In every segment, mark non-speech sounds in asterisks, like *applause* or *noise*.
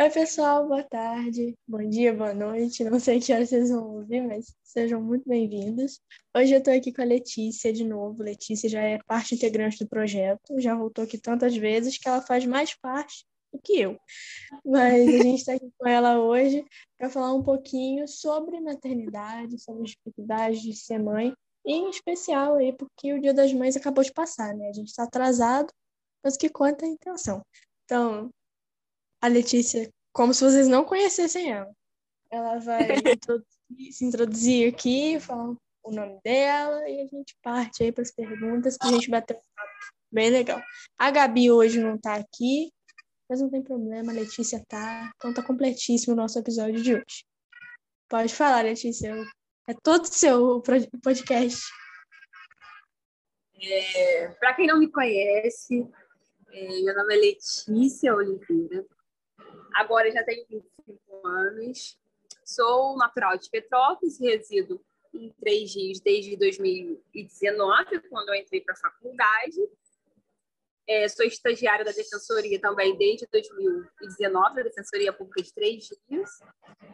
Oi, pessoal, boa tarde, bom dia, boa noite. Não sei que horas vocês vão ouvir, mas sejam muito bem-vindos. Hoje eu estou aqui com a Letícia de novo. Letícia já é parte integrante do projeto, já voltou aqui tantas vezes que ela faz mais parte do que eu. Mas a gente está aqui com ela hoje para falar um pouquinho sobre maternidade, sobre as dificuldades de ser mãe, em especial aí porque o Dia das Mães acabou de passar, né? A gente está atrasado, mas que conta a intenção. Então, a Letícia, como se vocês não conhecessem ela. Ela vai *laughs* introduzir, se introduzir aqui, falar o nome dela e a gente parte aí para as perguntas para a gente um papo bem legal. A Gabi hoje não está aqui, mas não tem problema, a Letícia tá. Então tá completíssimo o nosso episódio de hoje. Pode falar, Letícia. É todo seu podcast. É, para quem não me conhece, é, meu nome é Letícia Oliveira. Agora já tenho 25 anos. Sou natural de Petrópolis, resido em Três Rios desde 2019, quando eu entrei para a faculdade. É, sou estagiária da Defensoria também desde 2019, da Defensoria Pública de Três Rios.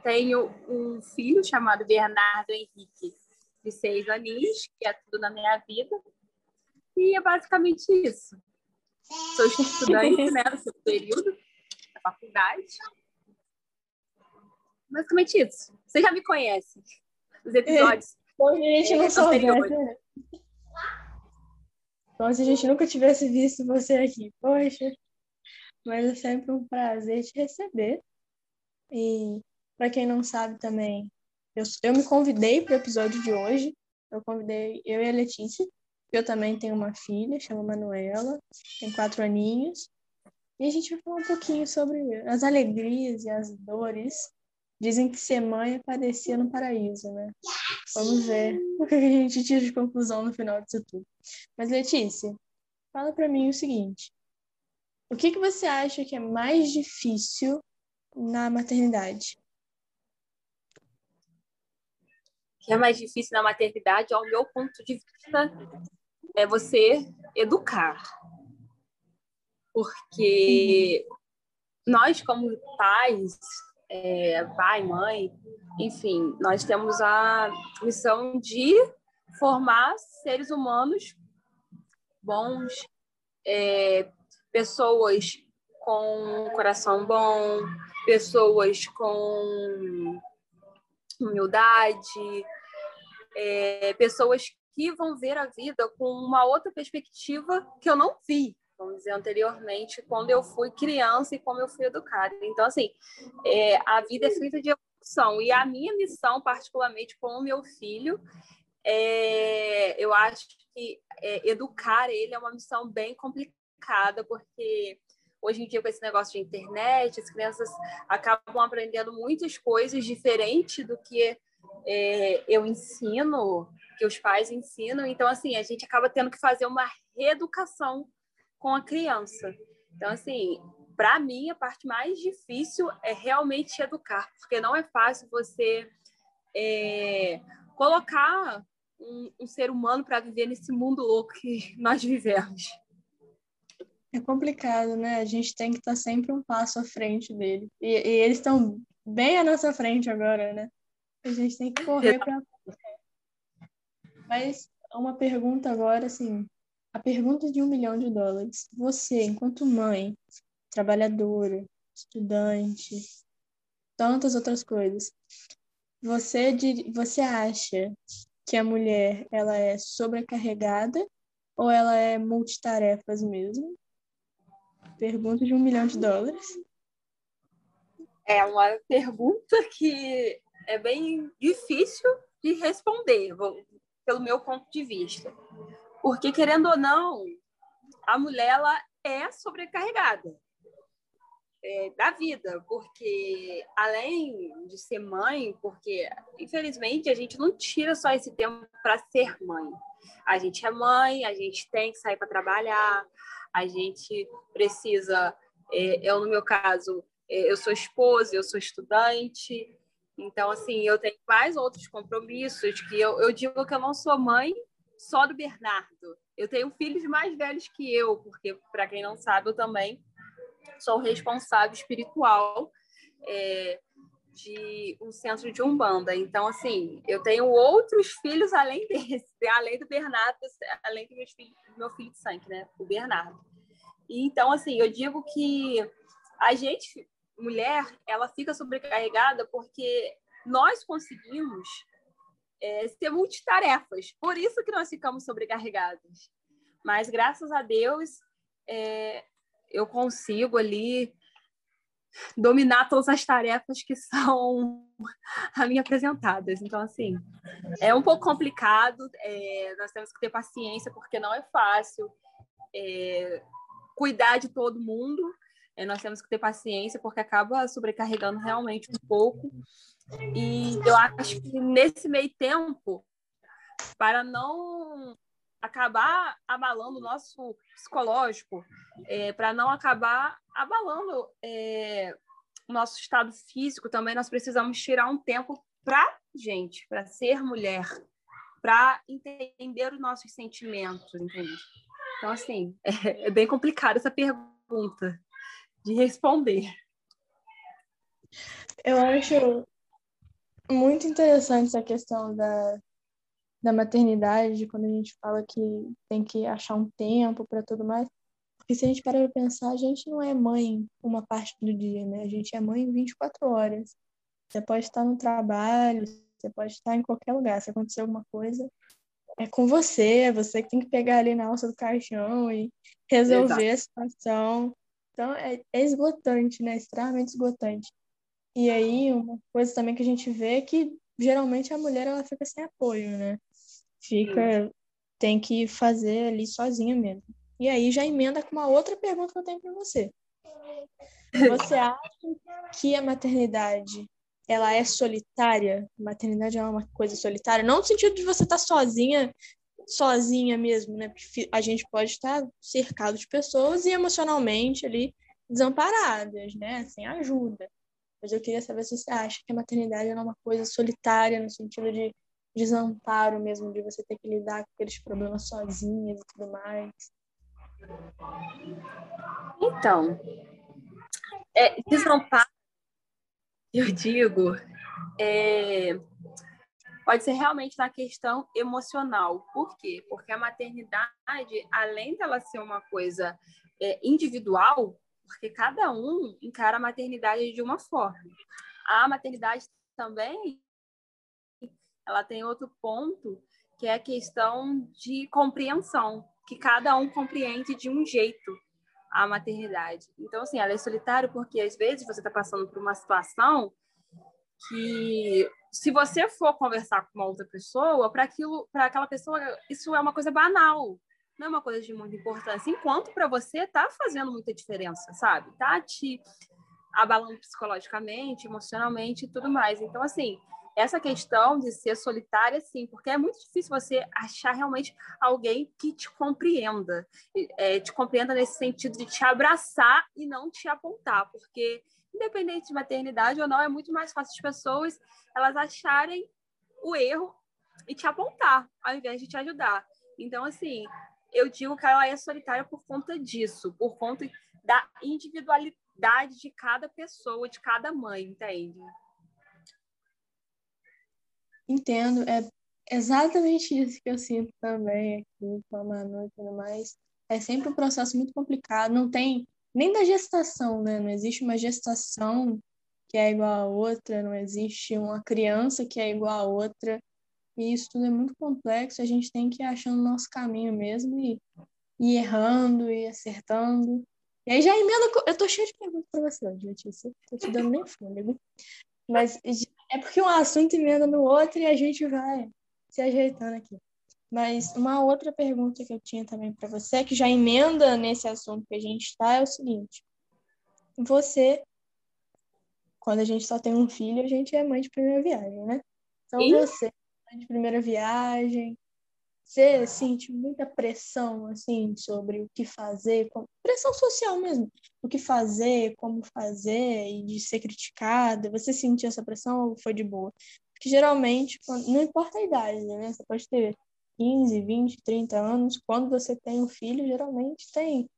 Tenho um filho chamado Bernardo Henrique, de seis aninhos, que é tudo na minha vida. E é basicamente isso. Sou estudante né, período faculdade. Basicamente isso. Você já me conhece. Os episódios. *laughs* Bom, a gente não soubesse. Como se a gente nunca tivesse visto você aqui. Poxa, mas é sempre um prazer te receber. E para quem não sabe também, eu, eu me convidei para o episódio de hoje. Eu convidei eu e a Letícia. Eu também tenho uma filha, chama Manuela, tem quatro aninhos. E a gente vai falar um pouquinho sobre as alegrias e as dores. Dizem que ser mãe é parecia no paraíso, né? Vamos ver o que a gente tira de conclusão no final disso tudo. Mas, Letícia, fala para mim o seguinte: o que, que você acha que é mais difícil na maternidade? O que é mais difícil na maternidade, ao meu ponto de vista, é você educar. Porque nós, como pais, é, pai, mãe, enfim, nós temos a missão de formar seres humanos bons, é, pessoas com coração bom, pessoas com humildade, é, pessoas que vão ver a vida com uma outra perspectiva que eu não vi, vamos dizer, anteriormente, quando eu fui criança e como eu fui educada. Então, assim, é, a vida é feita de evolução. E a minha missão, particularmente com o meu filho, é, eu acho que é, educar ele é uma missão bem complicada, porque hoje em dia, com esse negócio de internet, as crianças acabam aprendendo muitas coisas diferentes do que é, eu ensino, que os pais ensinam. Então, assim, a gente acaba tendo que fazer uma reeducação com a criança. Então, assim, para mim, a parte mais difícil é realmente educar, porque não é fácil você é, colocar um, um ser humano para viver nesse mundo louco que *laughs* nós vivemos. É complicado, né? A gente tem que estar tá sempre um passo à frente dele. E, e eles estão bem à nossa frente agora, né? A gente tem que correr para. Mas uma pergunta agora, assim, a pergunta de um milhão de dólares. Você, enquanto mãe, trabalhadora, estudante, tantas outras coisas, você, você acha que a mulher ela é sobrecarregada ou ela é multitarefas mesmo? Pergunta de um milhão de dólares. É uma pergunta que é bem difícil de responder, pelo meu ponto de vista. Porque, querendo ou não, a mulher ela é sobrecarregada é, da vida, porque além de ser mãe, porque infelizmente a gente não tira só esse tempo para ser mãe. A gente é mãe, a gente tem que sair para trabalhar, a gente precisa. É, eu, no meu caso, é, eu sou esposa, eu sou estudante, então, assim, eu tenho mais outros compromissos que eu, eu digo que eu não sou mãe só do Bernardo. Eu tenho filhos mais velhos que eu, porque, para quem não sabe, eu também sou responsável espiritual é, de um centro de umbanda. Então, assim, eu tenho outros filhos além *laughs* desse, além do Bernardo, além do meu filho, meu filho de sangue, né? O Bernardo. E, então, assim, eu digo que a gente, mulher, ela fica sobrecarregada porque nós conseguimos é, ser multitarefas. Por isso que nós ficamos sobrecarregadas. Mas, graças a Deus, é, eu consigo ali dominar todas as tarefas que são *laughs* a mim apresentadas. Então, assim, é um pouco complicado, é, nós temos que ter paciência, porque não é fácil é, cuidar de todo mundo, nós temos que ter paciência, porque acaba sobrecarregando realmente um pouco. E eu acho que nesse meio tempo, para não acabar abalando o nosso psicológico, é, para não acabar abalando é, o nosso estado físico também, nós precisamos tirar um tempo para gente, para ser mulher, para entender os nossos sentimentos, entende? Então, assim, é, *laughs* é bem complicado essa pergunta de responder. Eu acho muito interessante essa questão da, da maternidade, quando a gente fala que tem que achar um tempo para tudo mais. Porque se a gente parar para pensar, a gente não é mãe uma parte do dia, né? A gente é mãe 24 horas. Você pode estar no trabalho, você pode estar em qualquer lugar. Se acontecer alguma coisa, é com você, é você que tem que pegar ali na alça do caixão e resolver Exato. a situação. Então, é, é esgotante, né? Extremamente esgotante. E aí, uma coisa também que a gente vê é que geralmente a mulher ela fica sem apoio, né? fica, tem que fazer ali sozinha mesmo. E aí já emenda com uma outra pergunta que eu tenho para você. Você *laughs* acha que a maternidade ela é solitária? Maternidade é uma coisa solitária? Não no sentido de você estar tá sozinha, sozinha mesmo, né? Porque a gente pode estar cercado de pessoas e emocionalmente ali desamparadas, né? Sem ajuda. Mas eu queria saber se você acha que a maternidade é uma coisa solitária no sentido de desamparo mesmo, de você ter que lidar com aqueles problemas sozinha e tudo mais? Então, é, desamparo, *laughs* eu digo, é, pode ser realmente na questão emocional. Por quê? Porque a maternidade, além dela ser uma coisa é, individual, porque cada um encara a maternidade de uma forma. A maternidade também ela tem outro ponto, que é a questão de compreensão, que cada um compreende de um jeito a maternidade. Então, assim, ela é solitária porque às vezes você está passando por uma situação que, se você for conversar com uma outra pessoa, para aquilo, para aquela pessoa, isso é uma coisa banal, não é uma coisa de muita importância. Enquanto para você está fazendo muita diferença, sabe? Tá te abalando psicologicamente, emocionalmente e tudo mais. Então, assim, essa questão de ser solitária, sim, porque é muito difícil você achar realmente alguém que te compreenda, é, te compreenda nesse sentido de te abraçar e não te apontar, porque independente de maternidade ou não, é muito mais fácil as pessoas elas acharem o erro e te apontar, ao invés de te ajudar. Então, assim, eu digo que ela é solitária por conta disso, por conta da individualidade de cada pessoa, de cada mãe, entende? Entendo, é exatamente *laughs* isso que eu sinto também aqui com a Manu e tudo mais. É sempre um processo muito complicado, não tem nem da gestação, né? Não existe uma gestação que é igual a outra, não existe uma criança que é igual a outra. E isso tudo é muito complexo, a gente tem que ir achando o nosso caminho mesmo e ir errando e acertando. E aí já emenda. Eu tô cheia de perguntas para você hoje, Letícia. Tô te dando nem fôlego. Mas é porque um assunto emenda no outro e a gente vai se ajeitando aqui. Mas uma outra pergunta que eu tinha também para você, que já emenda nesse assunto que a gente está, é o seguinte: você, quando a gente só tem um filho, a gente é mãe de primeira viagem, né? Então você, mãe de primeira viagem, você sente muita pressão, assim, sobre o que fazer, pressão social mesmo, o que fazer, como fazer, e de ser criticada. Você sentiu essa pressão ou foi de boa? Porque geralmente, não importa a idade, né? Você pode ter 15, 20, 30 anos. Quando você tem um filho, geralmente tem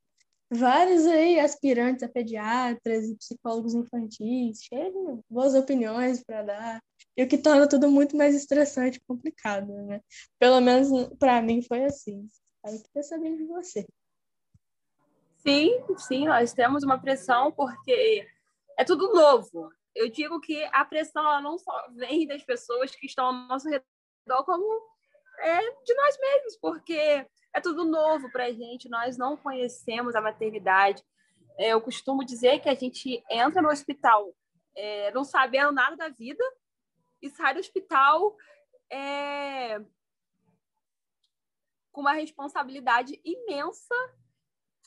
vários aí aspirantes a pediatras e psicólogos infantis, cheios de boas opiniões para dar, e o que torna tudo muito mais estressante e complicado, né? Pelo menos para mim foi assim. Aí queria saber de você. Sim, sim, nós temos uma pressão porque é tudo novo. Eu digo que a pressão ela não só vem das pessoas que estão ao nosso redor, como é de nós mesmos, porque é tudo novo para a gente, nós não conhecemos a maternidade. É, eu costumo dizer que a gente entra no hospital é, não sabendo nada da vida e sai do hospital é, com uma responsabilidade imensa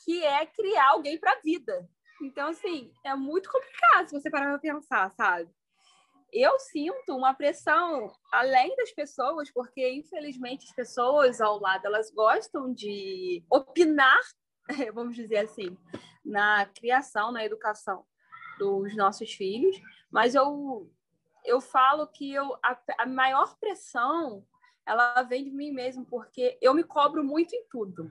que é criar alguém para a vida. Então, assim, é muito complicado se você parar para pensar, sabe? Eu sinto uma pressão além das pessoas, porque infelizmente as pessoas ao lado elas gostam de opinar, *laughs* vamos dizer assim, na criação, na educação dos nossos filhos, mas eu eu falo que eu a, a maior pressão ela vem de mim mesmo, porque eu me cobro muito em tudo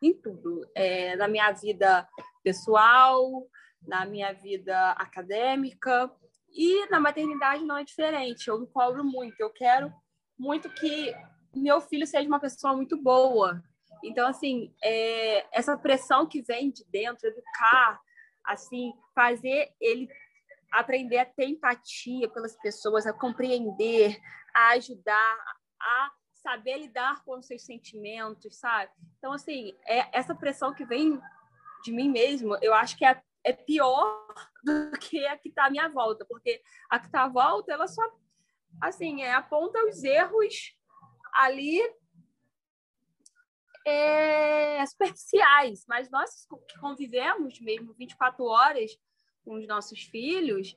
em tudo, é, na minha vida pessoal, na minha vida acadêmica e na maternidade não é diferente. Eu me cobro muito. Eu quero muito que meu filho seja uma pessoa muito boa. Então, assim, é, essa pressão que vem de dentro, educar, assim, fazer ele aprender a ter empatia pelas pessoas, a compreender, a ajudar, a saber lidar com os seus sentimentos, sabe? Então, assim, é essa pressão que vem de mim mesmo, eu acho que é, é pior *laughs* do que a que está à minha volta, porque a que está à volta, ela só, assim, é, aponta os erros ali é, superficiais, mas nós que convivemos mesmo 24 horas com os nossos filhos,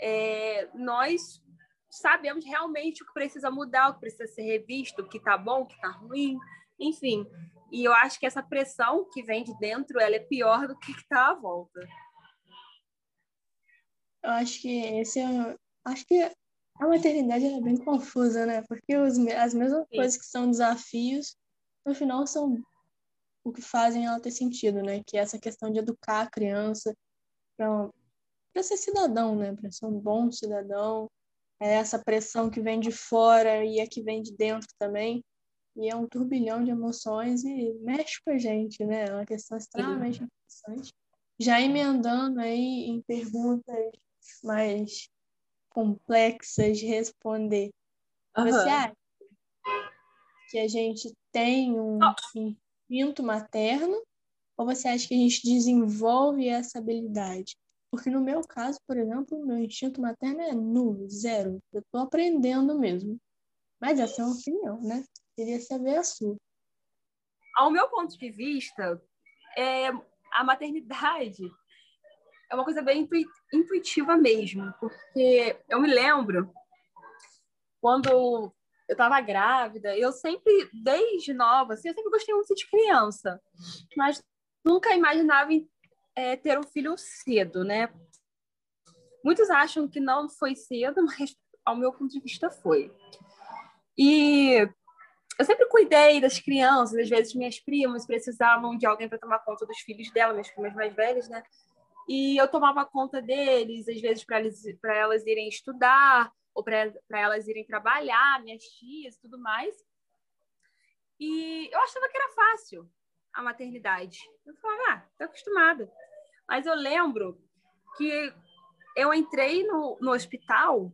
é, nós sabemos realmente o que precisa mudar, o que precisa ser revisto, o que está bom, o que está ruim, enfim. E eu acho que essa pressão que vem de dentro, ela é pior do que está à volta. Eu acho que esse é, acho que a maternidade é bem confusa, né? Porque os, as mesmas Sim. coisas que são desafios, no final são o que fazem ela ter sentido, né? Que é essa questão de educar a criança para ser cidadão, né? Para ser um bom cidadão, é essa pressão que vem de fora e a que vem de dentro também. E é um turbilhão de emoções e mexe com a gente, né? É uma questão extremamente interessante. Já emendando aí em perguntas mais complexas de responder. Uhum. Você acha que a gente tem um instinto materno ou você acha que a gente desenvolve essa habilidade? Porque no meu caso, por exemplo, o meu instinto materno é nulo, zero. Eu estou aprendendo mesmo. Mas essa é uma opinião, né? Queria saber a sua. Ao meu ponto de vista, é, a maternidade é uma coisa bem intuitiva mesmo, porque eu me lembro quando eu estava grávida, eu sempre, desde nova, assim, eu sempre gostei muito de criança, mas nunca imaginava é, ter um filho cedo, né? Muitos acham que não foi cedo, *laughs* mas ao meu ponto de vista foi. E eu sempre cuidei das crianças, às vezes minhas primas precisavam de alguém para tomar conta dos filhos dela, minhas primas mais velhas, né? E eu tomava conta deles, às vezes para elas, irem estudar, ou para elas irem trabalhar, minhas tias e tudo mais. E eu achava que era fácil a maternidade. Eu falava, ah, tô acostumada. Mas eu lembro que eu entrei no, no hospital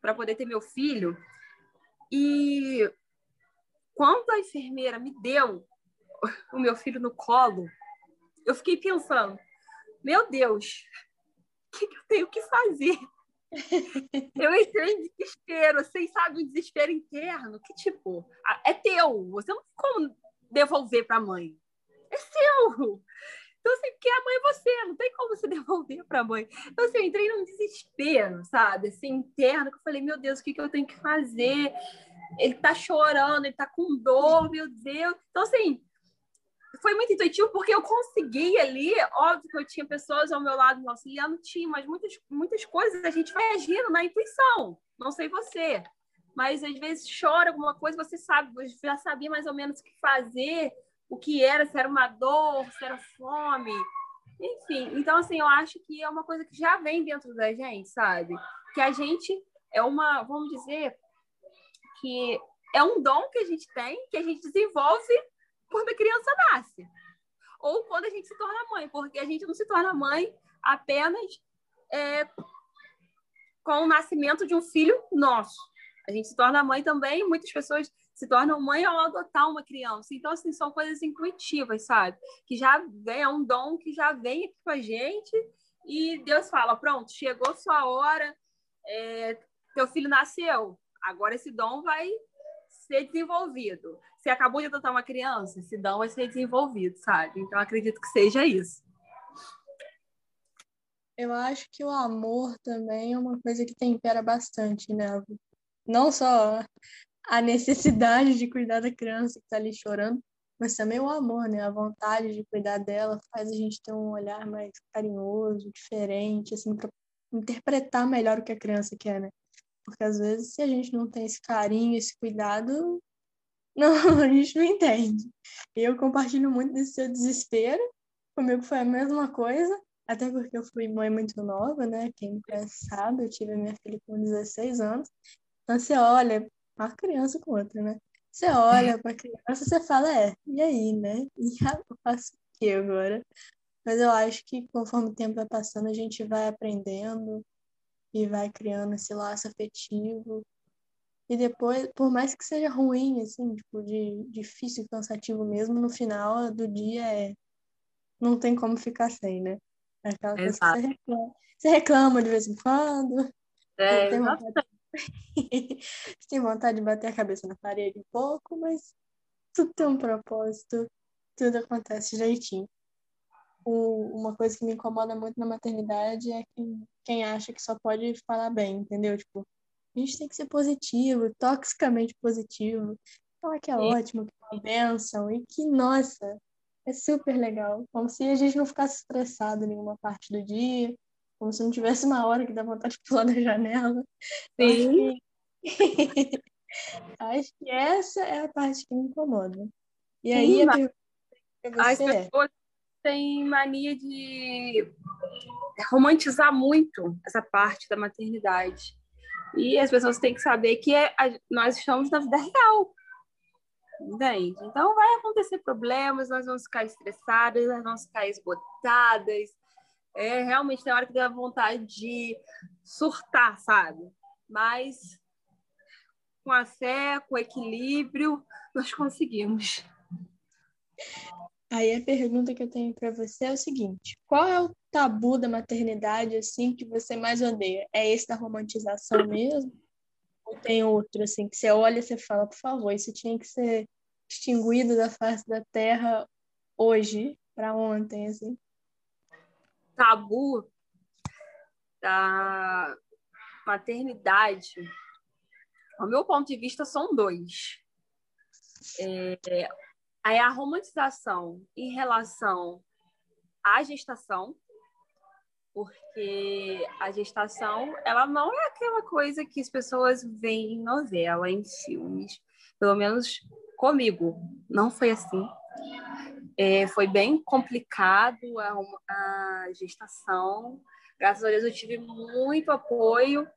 para poder ter meu filho e quando a enfermeira me deu o meu filho no colo, eu fiquei pensando, meu Deus, o que, que eu tenho que fazer? eu entrei em desespero, assim, sabe, um desespero interno, que tipo, é teu, você não tem como devolver para a mãe. É seu! Então, assim, porque a mãe é você, não tem como você *laughs* devolver para a mãe. Então, assim, eu entrei num desespero, sabe, assim, interno, que eu falei, meu Deus, o que, que eu tenho que fazer? Ele tá chorando, ele tá com dor, meu Deus. Então, assim, foi muito intuitivo, porque eu consegui ali, óbvio que eu tinha pessoas ao meu lado me auxiliando, tinha, mas muitas, muitas coisas a gente vai agindo na intuição, não sei você. Mas às vezes chora alguma coisa, você sabe, você já sabia mais ou menos o que fazer, o que era, se era uma dor, se era fome. Enfim, então, assim, eu acho que é uma coisa que já vem dentro da gente, sabe? Que a gente é uma, vamos dizer, que é um dom que a gente tem, que a gente desenvolve quando a criança nasce. Ou quando a gente se torna mãe, porque a gente não se torna mãe apenas é, com o nascimento de um filho nosso. A gente se torna mãe também, muitas pessoas se tornam mãe ao adotar uma criança. Então, assim, são coisas intuitivas, sabe? Que já vem, é um dom que já vem aqui com a gente e Deus fala, pronto, chegou sua hora, é, teu filho nasceu, agora esse dom vai ser desenvolvido. Você acabou de adotar uma criança, esse dom vai ser desenvolvido, sabe? Então, acredito que seja isso. Eu acho que o amor também é uma coisa que tempera bastante, né? Não só a necessidade de cuidar da criança que está ali chorando, mas também o amor, né? A vontade de cuidar dela faz a gente ter um olhar mais carinhoso, diferente, assim, para interpretar melhor o que a criança quer, né? Porque às vezes, se a gente não tem esse carinho, esse cuidado, *laughs* não, a gente não entende. Eu compartilho muito desse seu desespero. Comigo foi a mesma coisa, até porque eu fui mãe muito nova, né? Quem me sabe, eu tive a minha filha com 16 anos. Então, você olha uma criança com outra, né? Você olha para a criança, você fala, é, e aí, né? E *laughs* eu faço o que agora? Mas eu acho que conforme o tempo vai passando, a gente vai aprendendo e vai criando esse laço afetivo. E depois, por mais que seja ruim, assim, tipo, de difícil, cansativo mesmo, no final do dia é não tem como ficar sem, né? É aquela coisa Exato. que você reclama. Você reclama de vez em quando. É, tem vontade, *laughs* tem vontade de bater a cabeça na parede um pouco, mas tudo tem um propósito, tudo acontece direitinho o, uma coisa que me incomoda muito na maternidade é quem, quem acha que só pode falar bem, entendeu? Tipo, a gente tem que ser positivo, toxicamente positivo. Falar que é Sim. ótimo, que é uma bênção e que, nossa, é super legal. Como se a gente não ficasse estressado em nenhuma parte do dia, como se não tivesse uma hora que dá vontade de pular da janela. Sim. Acho que, *laughs* Acho que essa é a parte que me incomoda. E aí, Sim, a pergunta As é, pessoas tem mania de romantizar muito essa parte da maternidade. E as pessoas têm que saber que é, a, nós estamos na vida real. Entende? Então vai acontecer problemas, nós vamos ficar estressadas, nós vamos ficar esgotadas. É, realmente tem hora que dá vontade de surtar, sabe? Mas com a fé, com o equilíbrio, nós conseguimos. Aí a pergunta que eu tenho para você é o seguinte: qual é o tabu da maternidade assim que você mais odeia? É esse da romantização *laughs* mesmo? Ou tem outro assim que você olha e você fala, por favor, isso tinha que ser extinguido da face da terra hoje para ontem assim? Tabu da maternidade, ao meu ponto de vista, são dois. É, Aí a romantização em relação à gestação, porque a gestação ela não é aquela coisa que as pessoas veem em novela, em filmes, pelo menos comigo, não foi assim. É, foi bem complicado a, a gestação. Graças a Deus eu tive muito apoio,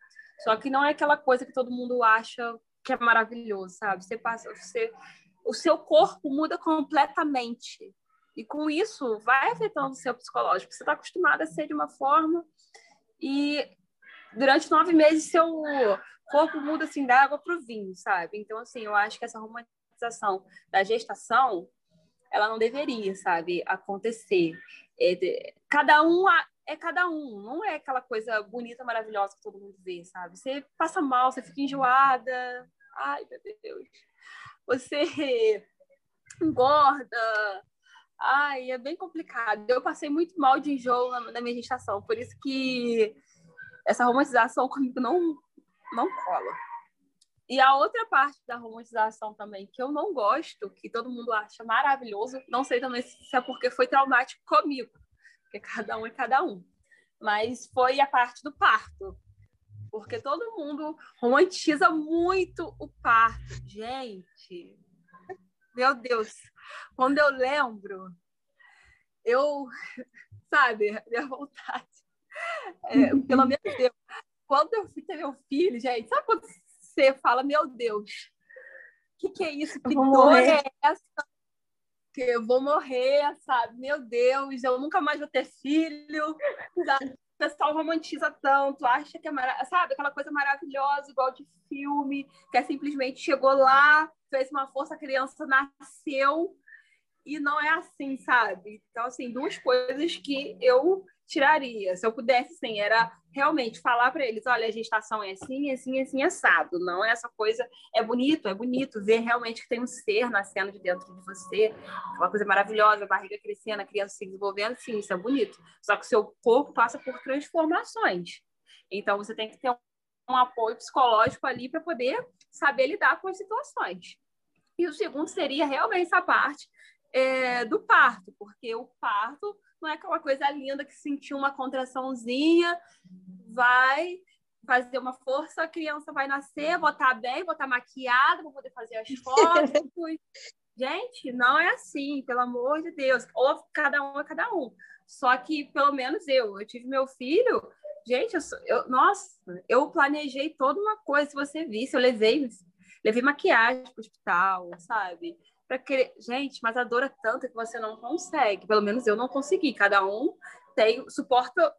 só que não é aquela coisa que todo mundo acha que é maravilhoso, sabe? Você passa, você o seu corpo muda completamente. E com isso, vai afetando o seu psicológico. Você está acostumado a ser de uma forma e durante nove meses seu corpo muda assim da água para o vinho, sabe? Então, assim, eu acho que essa romantização da gestação, ela não deveria, sabe, acontecer. É, cada um é cada um, não é aquela coisa bonita, maravilhosa que todo mundo vê, sabe? Você passa mal, você fica enjoada. Ai, meu Deus você *laughs* engorda. Ai, é bem complicado. Eu passei muito mal de enjoo na, na minha gestação, por isso que essa romantização comigo não, não cola. E a outra parte da romantização também, que eu não gosto, que todo mundo acha maravilhoso, não sei também se é porque foi traumático comigo, porque cada um é cada um, mas foi a parte do parto porque todo mundo romantiza muito o parto. Gente, meu Deus, Quando eu lembro, eu, sabe, *laughs* minha vontade. É, pelo *laughs* menos eu. Quando eu fui ter meu filho, gente, sabe quando você fala, meu Deus, o que, que é isso? Que dor morrer. é essa? Que eu vou morrer, sabe? Meu Deus, eu nunca mais vou ter filho. Sabe? O pessoal romantiza tanto, acha que é maravilhoso, sabe? Aquela coisa maravilhosa, igual de filme, que é simplesmente chegou lá, fez uma força, a criança nasceu, e não é assim, sabe? Então, assim, duas coisas que eu tiraria. Se eu pudesse, sim, era realmente falar para eles: olha, a gestação é assim, assim, assim, assado. Não é essa coisa. É bonito, é bonito ver realmente que tem um ser nascendo de dentro de você, uma coisa maravilhosa, a barriga crescendo, a criança se desenvolvendo. Sim, isso é bonito. Só que o seu corpo passa por transformações. Então, você tem que ter um apoio psicológico ali para poder saber lidar com as situações. E o segundo seria realmente essa parte é, do parto, porque o parto não é aquela coisa linda que sentiu uma contraçãozinha, vai fazer uma força, a criança vai nascer, vou estar bem, vou estar maquiada, vou poder fazer as *laughs* fotos. Gente, não é assim, pelo amor de Deus. Ou cada um é cada um. Só que, pelo menos eu, eu tive meu filho, gente, eu, eu, nossa, eu planejei toda uma coisa, se você visse, eu levei, levei maquiagem para o hospital, sabe? Para querer. Gente, mas a dor é tanta que você não consegue. Pelo menos eu não consegui. Cada um tem suporta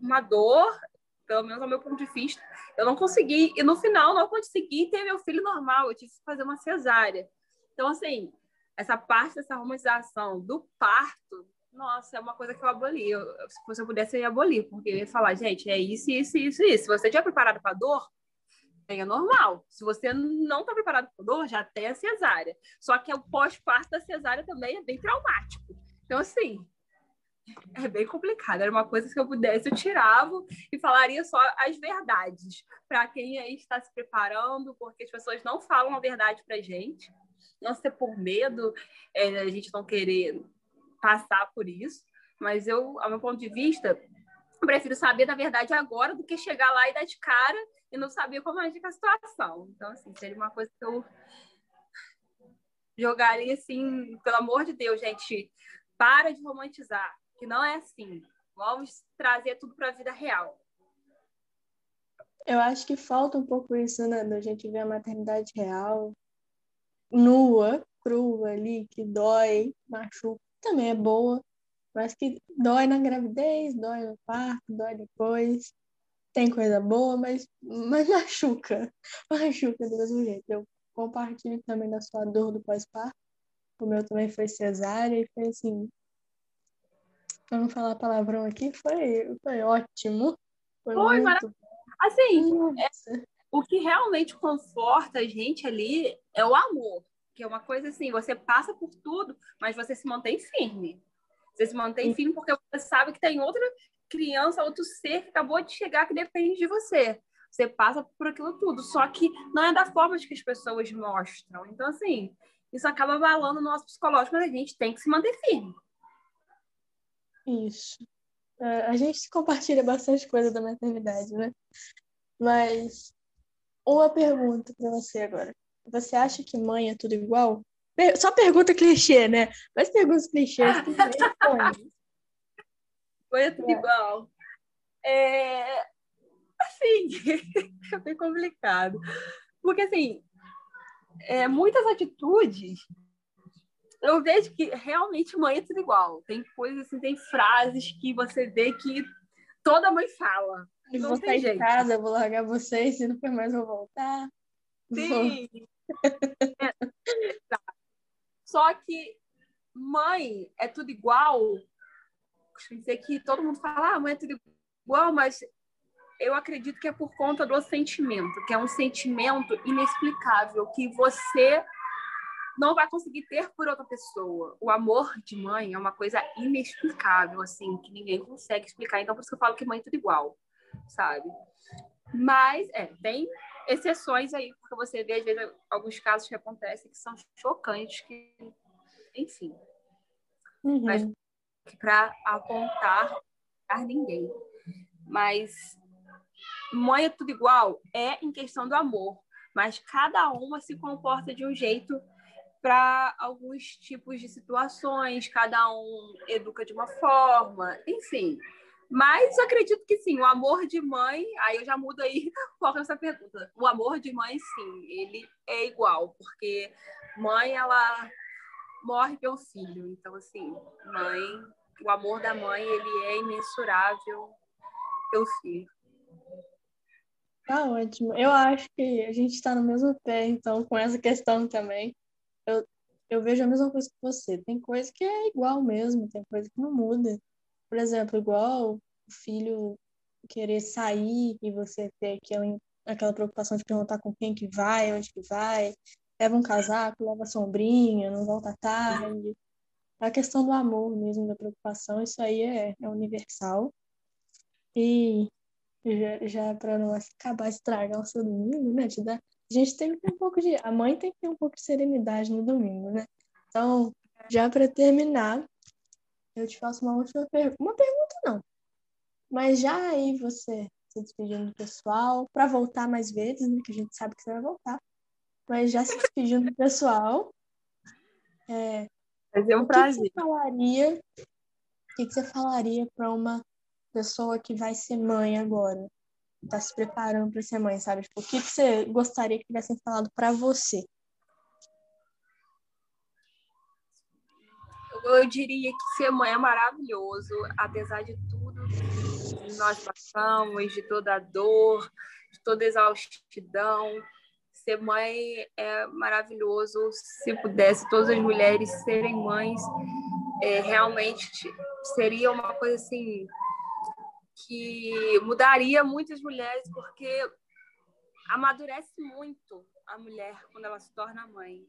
uma dor, pelo menos ao meu ponto de vista. Eu não consegui. E no final, não consegui ter meu filho normal. Eu tive que fazer uma cesárea. Então, assim, essa parte dessa romantização do parto, nossa, é uma coisa que eu aboli. Eu, se eu pudesse, eu ia abolir, porque eu ia falar, gente, é isso, isso, isso, isso. Se você já é preparado para dor, é normal. Se você não está preparado para dor, já tem a cesárea. Só que o pós-parto da cesárea também é bem traumático. Então, assim, é bem complicado. Era uma coisa que eu pudesse, eu tirava e falaria só as verdades para quem aí está se preparando, porque as pessoas não falam a verdade para gente. Não ser por medo, é, a gente não querer passar por isso. Mas eu, ao meu ponto de vista, eu prefiro saber da verdade agora do que chegar lá e dar de cara e não sabia como agir com a situação. Então, assim, seria uma coisa que eu jogaria assim, pelo amor de Deus, gente, para de romantizar, que não é assim. Vamos trazer tudo para a vida real. Eu acho que falta um pouco isso, né? Da gente ver a maternidade real, nua, crua ali, que dói, machuca, também é boa, mas que dói na gravidez, dói no parto, dói depois tem coisa boa, mas, mas *laughs* machuca. Machuca do mesmo jeito. Eu compartilho também da sua dor do pós-parto. O meu também foi cesárea e foi assim. Pra não falar palavrão aqui, foi, foi ótimo. Foi, foi muito... Assim, é, o que realmente conforta a gente ali é o amor. Que é uma coisa assim, você passa por tudo, mas você se mantém firme. Você se mantém firme porque você sabe que tem outra criança, outro ser que acabou de chegar que depende de você. Você passa por aquilo tudo, só que não é da forma que as pessoas mostram. Então, assim, isso acaba abalando o nosso psicológico, mas a gente tem que se manter firme. Isso. É, a gente *laughs* compartilha bastante coisa da maternidade, né? Mas uma pergunta para você agora. Você acha que mãe é tudo igual? Só pergunta clichê, né? Mas perguntas clichês que responde. Foi é tudo é. igual. É, assim, *laughs* é bem complicado. Porque, assim, é, muitas atitudes eu vejo que realmente mãe é tudo igual. Tem coisas assim, tem frases que você vê que toda mãe fala. Eu vou sair de casa, vou largar vocês e nunca mais vou voltar. Sim. é, *laughs* Só que mãe é tudo igual costumo dizer que todo mundo fala, ah, mãe é tudo igual, mas eu acredito que é por conta do sentimento, que é um sentimento inexplicável, que você não vai conseguir ter por outra pessoa. O amor de mãe é uma coisa inexplicável, assim, que ninguém consegue explicar. Então, por isso que eu falo que mãe é tudo igual, sabe? Mas, é, tem exceções aí, porque você vê, às vezes, alguns casos que acontecem que são chocantes, que, enfim. Uhum. Mas para apontar a ninguém. Mas mãe é tudo igual? É em questão do amor. Mas cada uma se comporta de um jeito para alguns tipos de situações, cada um educa de uma forma, enfim. Mas acredito que sim, o amor de mãe, aí eu já mudo aí qual é essa pergunta. O amor de mãe, sim, ele é igual, porque mãe, ela morre pelo filho. Então, assim, mãe, o amor da mãe, ele é imensurável pelo filho. Tá ótimo. Eu acho que a gente está no mesmo pé, então, com essa questão também. Eu, eu vejo a mesma coisa que você. Tem coisa que é igual mesmo, tem coisa que não muda. Por exemplo, igual o filho querer sair e você ter aquela, aquela preocupação de perguntar com quem que vai, onde que vai, leva um casaco, leva sombrinha, não volta tarde. A questão do amor mesmo, da preocupação, isso aí é, é universal. E já, já para não acabar de estragar o seu domingo, né? Te dá, a gente tem que ter um pouco de. A mãe tem que ter um pouco de serenidade no domingo, né? Então, já para terminar, eu te faço uma última pergunta. Uma pergunta não. Mas já aí você se despedindo do pessoal, para voltar mais vezes, né? Que a gente sabe que você vai voltar. Mas já se despedindo do pessoal. É, Fazer um prazer. O que você falaria, o que você falaria para uma pessoa que vai ser mãe agora, está se preparando para ser mãe, sabe? Tipo, o que você gostaria que tivessem falado para você? Eu diria que ser mãe é maravilhoso, apesar de tudo que nós passamos, de toda a dor, de toda a exaustidão. Ser mãe é maravilhoso. Se pudesse todas as mulheres serem mães, é, realmente seria uma coisa assim que mudaria muitas mulheres, porque amadurece muito a mulher quando ela se torna mãe.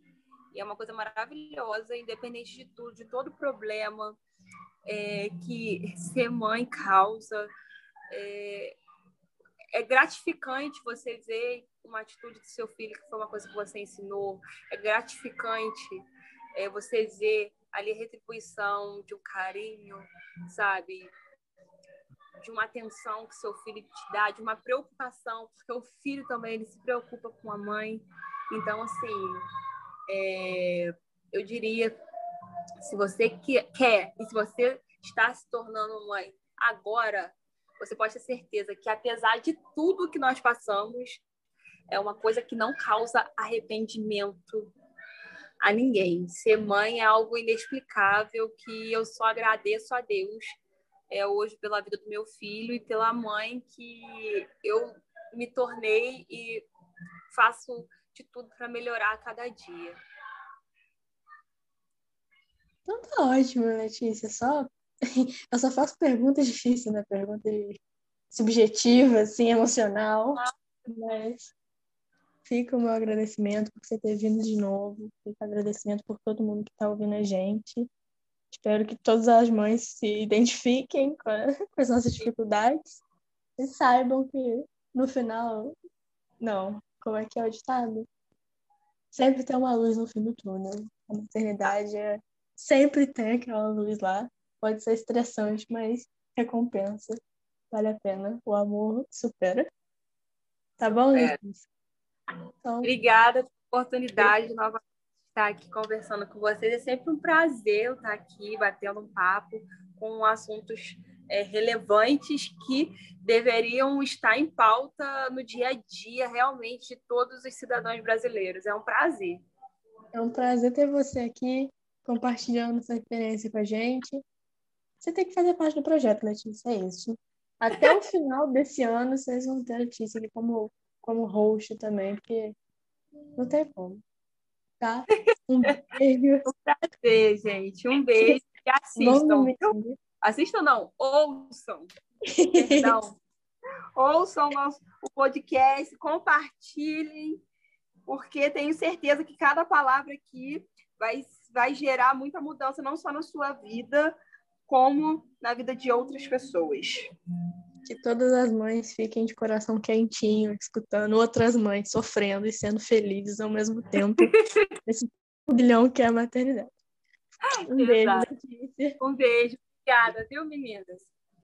E é uma coisa maravilhosa, independente de tudo, de todo problema é, que ser mãe causa. É, é gratificante você ver uma atitude do seu filho que foi uma coisa que você ensinou. É gratificante é, você ver ali a retribuição de um carinho, sabe? de uma atenção que seu filho te dá, de uma preocupação, porque o filho também ele se preocupa com a mãe. Então, assim, é, eu diria, se você que, quer e se você está se tornando mãe agora, você pode ter certeza que, apesar de tudo que nós passamos, é uma coisa que não causa arrependimento a ninguém. Ser mãe é algo inexplicável que eu só agradeço a Deus é, hoje pela vida do meu filho e pela mãe que eu me tornei e faço de tudo para melhorar a cada dia. Então tá ótimo, Letícia. Só... *laughs* Eu só faço perguntas *laughs* difíceis, né? Perguntas subjetivas, assim, emocional. Mas fica o meu agradecimento por você ter vindo de novo. Fica agradecimento por todo mundo que está ouvindo a gente. Espero que todas as mães se identifiquem com, *laughs* com as nossas dificuldades e saibam que no final, não, como é que é o ditado? Sempre tem uma luz no fim do túnel. A maternidade é, sempre tem aquela luz lá. Pode ser estressante, mas recompensa. Vale a pena. O amor supera. Tá bom, é. Então... Obrigada pela oportunidade novamente estar aqui conversando com vocês. É sempre um prazer eu estar aqui batendo um papo com assuntos é, relevantes que deveriam estar em pauta no dia a dia, realmente, de todos os cidadãos brasileiros. É um prazer. É um prazer ter você aqui compartilhando sua experiência com a gente. Você tem que fazer parte do projeto, Letícia, é isso. Até o *laughs* final desse ano, vocês vão ter a Letícia aqui como, como host também, porque não tem como tá? *laughs* Um beijo. Um prazer, gente. Um beijo. E assistam. Assistam, não. Ouçam. Perdão. Ouçam nosso, o podcast, compartilhem, porque tenho certeza que cada palavra aqui vai, vai gerar muita mudança, não só na sua vida, como na vida de outras pessoas. Que todas as mães fiquem de coração quentinho, escutando outras mães sofrendo e sendo felizes ao mesmo tempo. *laughs* Esse bilhão que é a maternidade. Um beijo, Um beijo. Obrigada, viu, meninas?